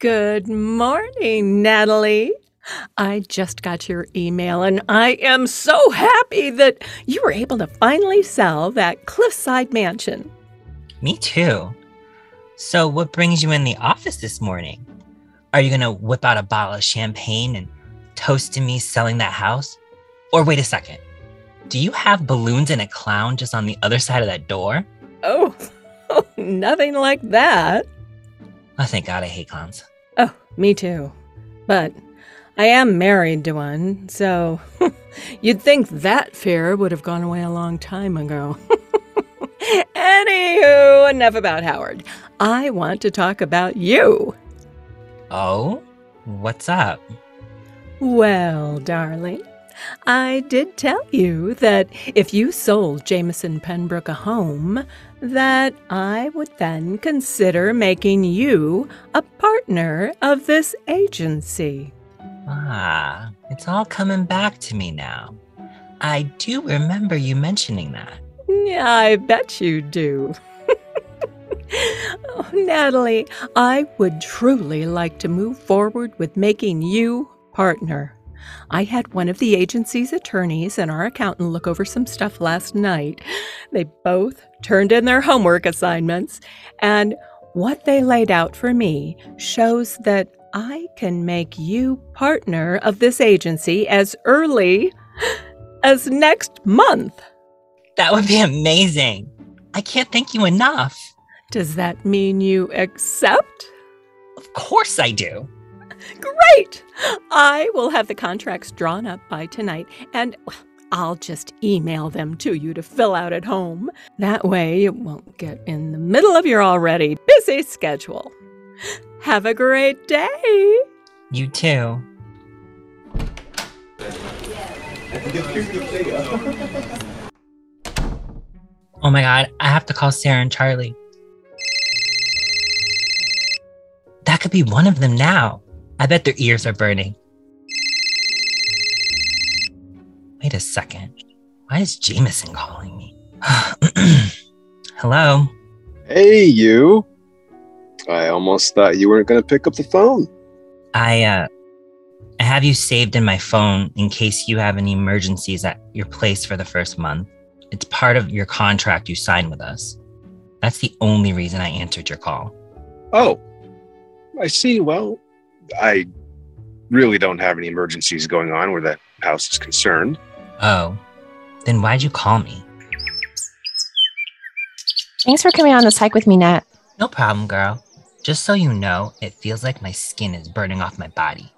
Good morning, Natalie. I just got your email and I am so happy that you were able to finally sell that cliffside mansion. Me too. So, what brings you in the office this morning? Are you gonna whip out a bottle of champagne and toast to me selling that house? Or wait a second, do you have balloons and a clown just on the other side of that door? Oh, nothing like that. Oh, thank God I hate clowns. Oh, me too. But I am married to one, so you'd think that fear would have gone away a long time ago. Anywho, enough about Howard. I want to talk about you. Oh? What's up? Well, darling, I did tell you that if you sold Jameson Penbrook a home, that I would then consider making you a partner of this agency. Ah, it's all coming back to me now. I do remember you mentioning that. Yeah, I bet you do. oh, Natalie, I would truly like to move forward with making you partner. I had one of the agency's attorneys and our accountant look over some stuff last night. They both turned in their homework assignments, and what they laid out for me shows that I can make you partner of this agency as early as next month. That would be amazing. I can't thank you enough. Does that mean you accept? Of course I do. Great! I will have the contracts drawn up by tonight, and I'll just email them to you to fill out at home. That way, it won't get in the middle of your already busy schedule. Have a great day. You too. Oh my god, I have to call Sara and Charli. That could be one of them now. I bet their ears are burning. Wait a second. Why is Jameson calling me? Hello? Hey, you. I almost thought you weren't going to pick up the phone. I, uh, I have you saved in my phone in case you have any emergencies at your place for the first month. It's part of your contract you signed with us. That's the only reason I answered your call. Oh, I see. Well, I really don't have any emergencies going on where that house is concerned. Oh, then why'd you call me? Thanks for coming on this hike with me, Nat. No problem, girl. Just so you know, it feels like my skin is burning off my body.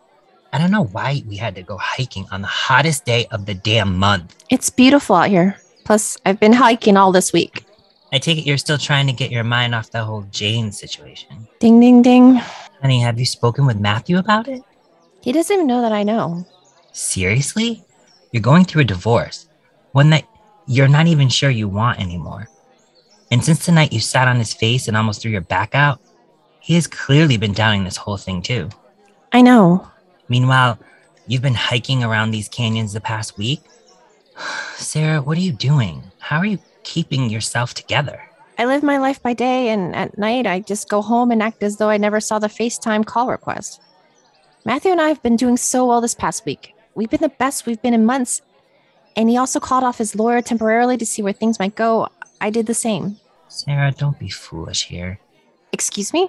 I don't know why we had to go hiking on the hottest day of the damn month. It's beautiful out here. Plus, I've been hiking all this week. I take it you're still trying to get your mind off the whole Jane situation. Ding, ding, ding. Honey, have you spoken with Matthew about it? He doesn't even know that I know. Seriously? You're going through a divorce, one that you're not even sure you want anymore. And since the night you sat on his face and almost threw your back out, he has clearly been doubting this whole thing too. I know. Meanwhile, you've been hiking around these canyons the past week. Sara, what are you doing? How are you keeping yourself together? I live my life by day, and at night, I just go home and act as though I never saw the FaceTime call request. Matthew and I have been doing so well this past week. We've been the best we've been in months. And he also called off his lawyer temporarily to see where things might go. I did the same. Sara, don't be foolish here. Excuse me?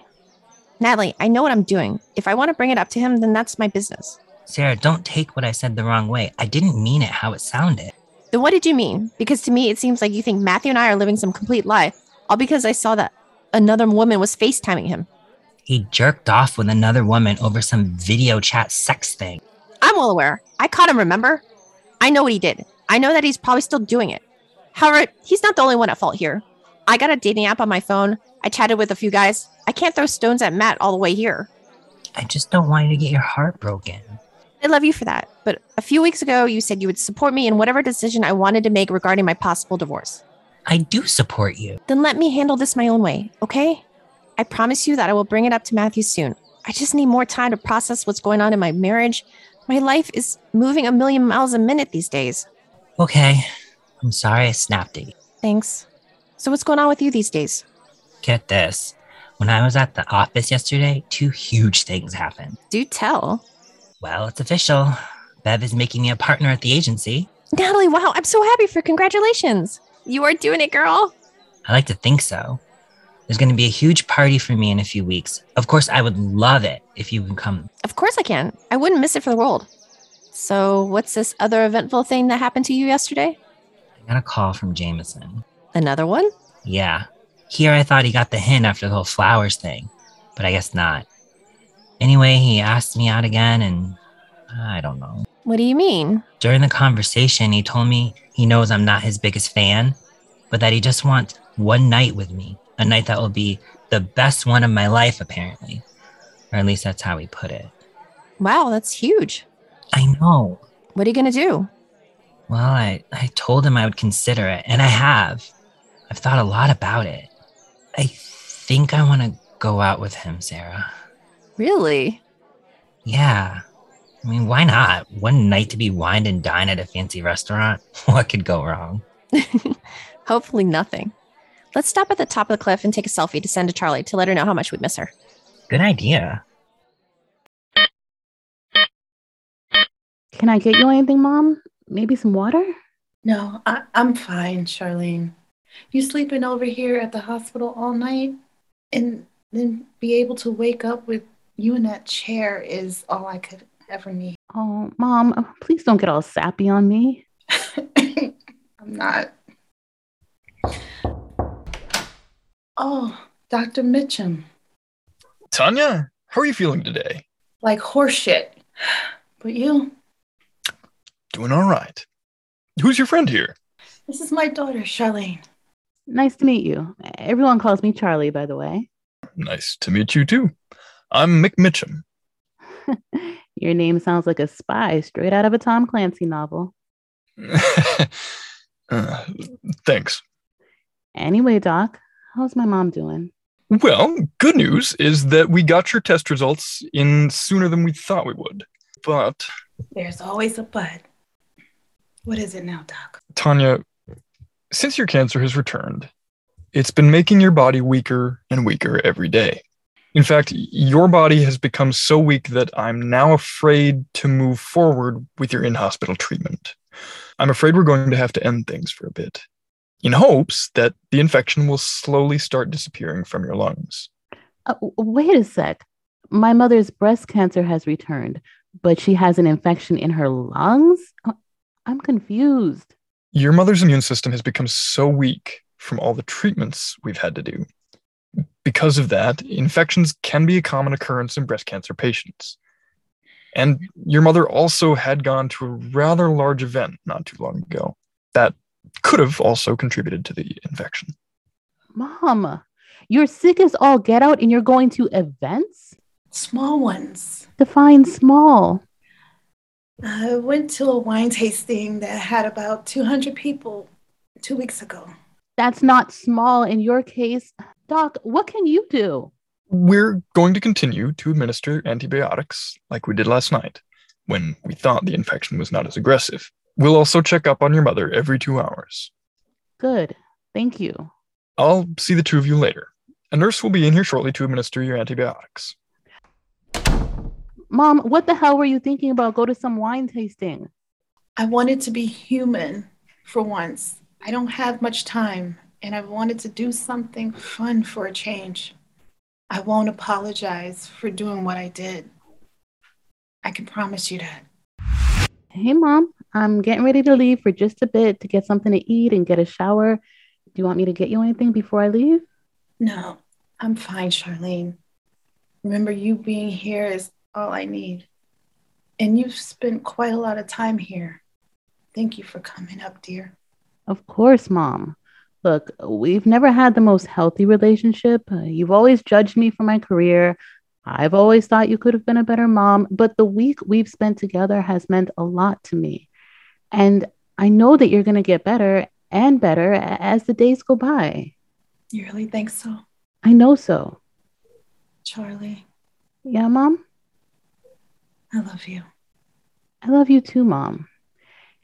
Natalie, I know what I'm doing. If I want to bring it up to him, then that's my business. Sara, don't take what I said the wrong way. I didn't mean it how it sounded. Then what did you mean? Because to me, it seems like you think Matthew and I are living some complete lie, all because I saw that another woman was FaceTiming him. He jerked off with another woman over some video chat sex thing. I'm well aware. I caught him, remember? I know what he did. I know that he's probably still doing it. However, he's not the only one at fault here. I got a dating app on my phone. I chatted with a few guys. I can't throw stones at Matt all the way here. I just don't want you to get your heart broken. I love you for that. But a few weeks ago, you said you would support me in whatever decision I wanted to make regarding my possible divorce. I do support you. Then let me handle this my own way, okay? I promise you that I will bring it up to Matthew soon. I just need more time to process what's going on in my marriage. My life is moving a million miles a minute these days. Okay. I'm sorry I snapped at you. Thanks. So, what's going on with you these days? Get this. When I was at the office yesterday, two huge things happened. Do tell. Well, it's official. Bev is making me a partner at the agency. Natalie, wow, I'm so happy for congratulations. You are doing it, girl. I like to think so. There's going to be a huge party for me in a few weeks. Of course, I would love it if you can come. Of course I can. I wouldn't miss it for the world. So, what's this other eventful thing that happened to you yesterday? I got a call from Jameson. Another one? Yeah. Here I thought he got the hint after the whole flowers thing, but I guess not. Anyway, he asked me out again, and I don't know. What do you mean? During the conversation, he told me he knows I'm not his biggest fan, but that he just wants one night with me, a night that will be the best one of my life, apparently. Or at least that's how he put it. Wow, that's huge. I know. What are you going to do? Well, I, I told him I would consider it, and I have. I've thought a lot about it. I think I want to go out with him, Sara. Really? Yeah. I mean, why not? One night to be wined and dine at a fancy restaurant? What could go wrong? Hopefully, nothing. Let's stop at the top of the cliff and take a selfie to send to Charli to let her know how much we miss her. Good idea. Can I get you anything, Mom? Maybe some water? No, I, I'm fine, Charlene. You sleeping over here at the hospital all night and then be able to wake up with you in that chair is all I could ever need. Oh, Mom, oh, please don't get all sappy on me. I'm not. Oh, Dr. Mitchum, Tanya, how are you feeling today? like horseshit. But you, Doing all right. Who's your friend here? this is my daughter, Charlene. Nice to meet you. Everyone calls me Charli, by the way. Nice to meet you too. I'm Mick Mitchum. Your name sounds like a spy straight out of a Tom Clancy novel. Uh, thanks. Anyway, Doc, how's my mom doing? Well, good news is that we got your test results in sooner than we thought we would. But, There's always a but. What is it now, Doc? Tanya, since your cancer has returned, it's been making your body weaker and weaker every day. In fact, your body has become so weak that I'm now afraid to move forward with your in hospital treatment. I'm afraid we're going to have to end things for a bit, in hopes that the infection will slowly start disappearing from your lungs. Uh, wait a sec. My mother's breast cancer has returned, but she has an infection in her lungs? Uh, I'm confused. Your mother's immune system has become so weak from all the treatments we've had to do. Because of that, infections can be a common occurrence in breast cancer patients. And your mother also had gone to a rather large event not too long ago that could have also contributed to the infection. Mom, you're sick as all get out and you're going to events? Small ones. Define small. I went to a wine tasting that had about 200 people two weeks ago. That's not small in your case. Doc, what can you do? We're going to continue to administer antibiotics like we did last night when we thought the infection was not as aggressive. We'll also check up on your mother every two hours. Good. Thank you. I'll see the two of you later. A nurse will be in here shortly to administer your antibiotics. Mom, what the hell were you thinking about? Go to some wine tasting. I wanted to be human for once. I don't have much time, and I wanted to do something fun for a change. I won't apologize for doing what I did. I can promise you that. Hey, Mom, I'm getting ready to leave for just a bit to get something to eat and get a shower. Do you want me to get you anything before I leave? No, I'm fine, Charlene. Remember, you being here is all I need. And you've spent quite a lot of time here. Thank you for coming up, dear. Of course, Mom. Look, we've never had the most healthy relationship. Uh, You've always judged me for my career. I've always thought you could have been a better mom, but the week we've spent together has meant a lot to me. And I know that you're going to get better and better as the days go by. You really think so, I know so. Charli? Yeah, Mom? I love you. I love you too, Mom.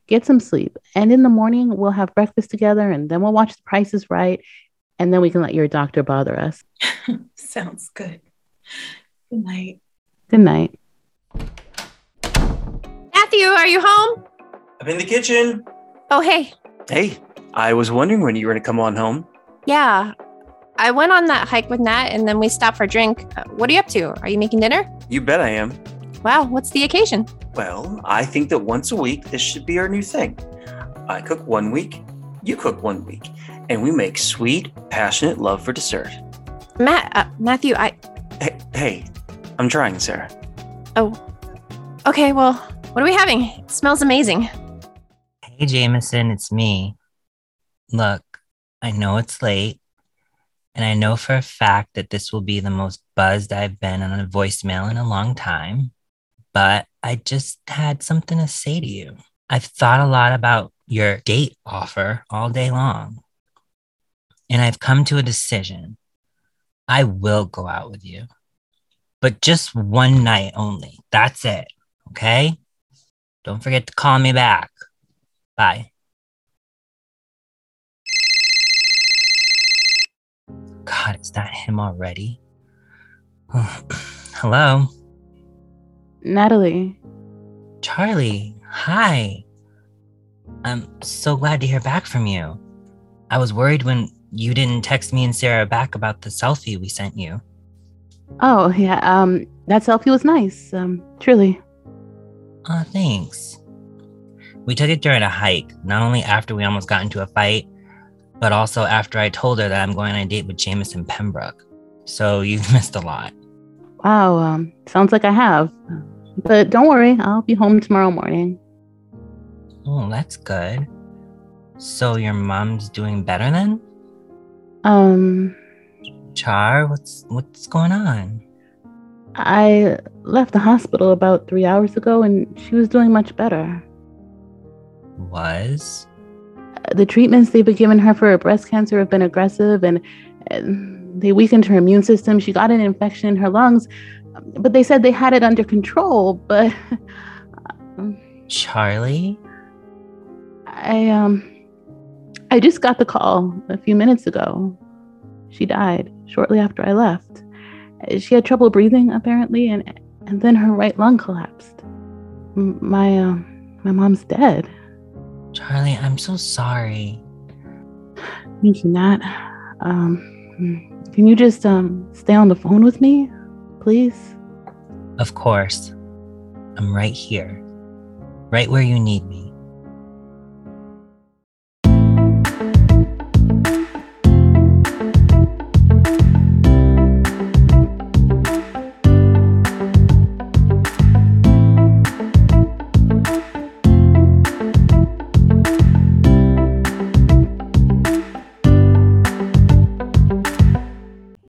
Get some sleep. And in the morning, we'll have breakfast together and then we'll watch The Price is Right. and then we can let your doctor bother us. Sounds good. Good night. Good night. Matthew, are you home? I'm in the kitchen. Oh, hey. Hey, I was wondering when you were going to come on home. Yeah. I went on that hike with Nat and then we stopped for a drink. Uh, what are you up to? Are you making dinner? You bet I am. Wow, what's the occasion? Well, I think that once a week, this should be our new thing. I cook one week, you cook one week, and we make sweet, passionate love for dessert. Matt, uh, Matthew, I. Hey, hey, I'm trying, Sara. Oh. Okay, well, what are we having? It smells amazing. Hey, Jameson, it's me. Look, I know it's late, and I know for a fact that this will be the most buzzed I've been on a voicemail in a long time, but I just had something to say to you. I've thought a lot about your date offer all day long, and I've come to a decision. I will go out with you, but just one night only. That's it. Okay? Don't forget to call me back. Bye. God, is that him already? Hello, Natalie, Charli. Hi. I'm so glad to hear back from you. I was worried when you didn't text me and Sara back about the selfie we sent you. oh yeah, um, that selfie was nice. Um, truly. Aw, thanks. We took it during a hike, not only after we almost got into a fight, but also after I told her that I'm going on a date with Jameson Pembroke. So you've missed a lot. Wow, um, sounds like I have. But don't worry, I'll be home tomorrow morning. Oh, that's good. So your mom's doing better then? Um, Char, what's what's going on? I left the hospital about three hours ago and she was doing much better. Was? The treatments they've been giving her for her breast cancer have been aggressive and they weakened her immune system. She got an infection in her lungs, but they said they had it under control. But Charli? I um I just got the call a few minutes ago. She died shortly after I left. She had trouble breathing apparently and and then her right lung collapsed. My um my mom's dead. Charli, I'm so sorry. Thank you, Nat. Um can you just um stay on the phone with me, please? Of course. I'm right here. Right where you need me.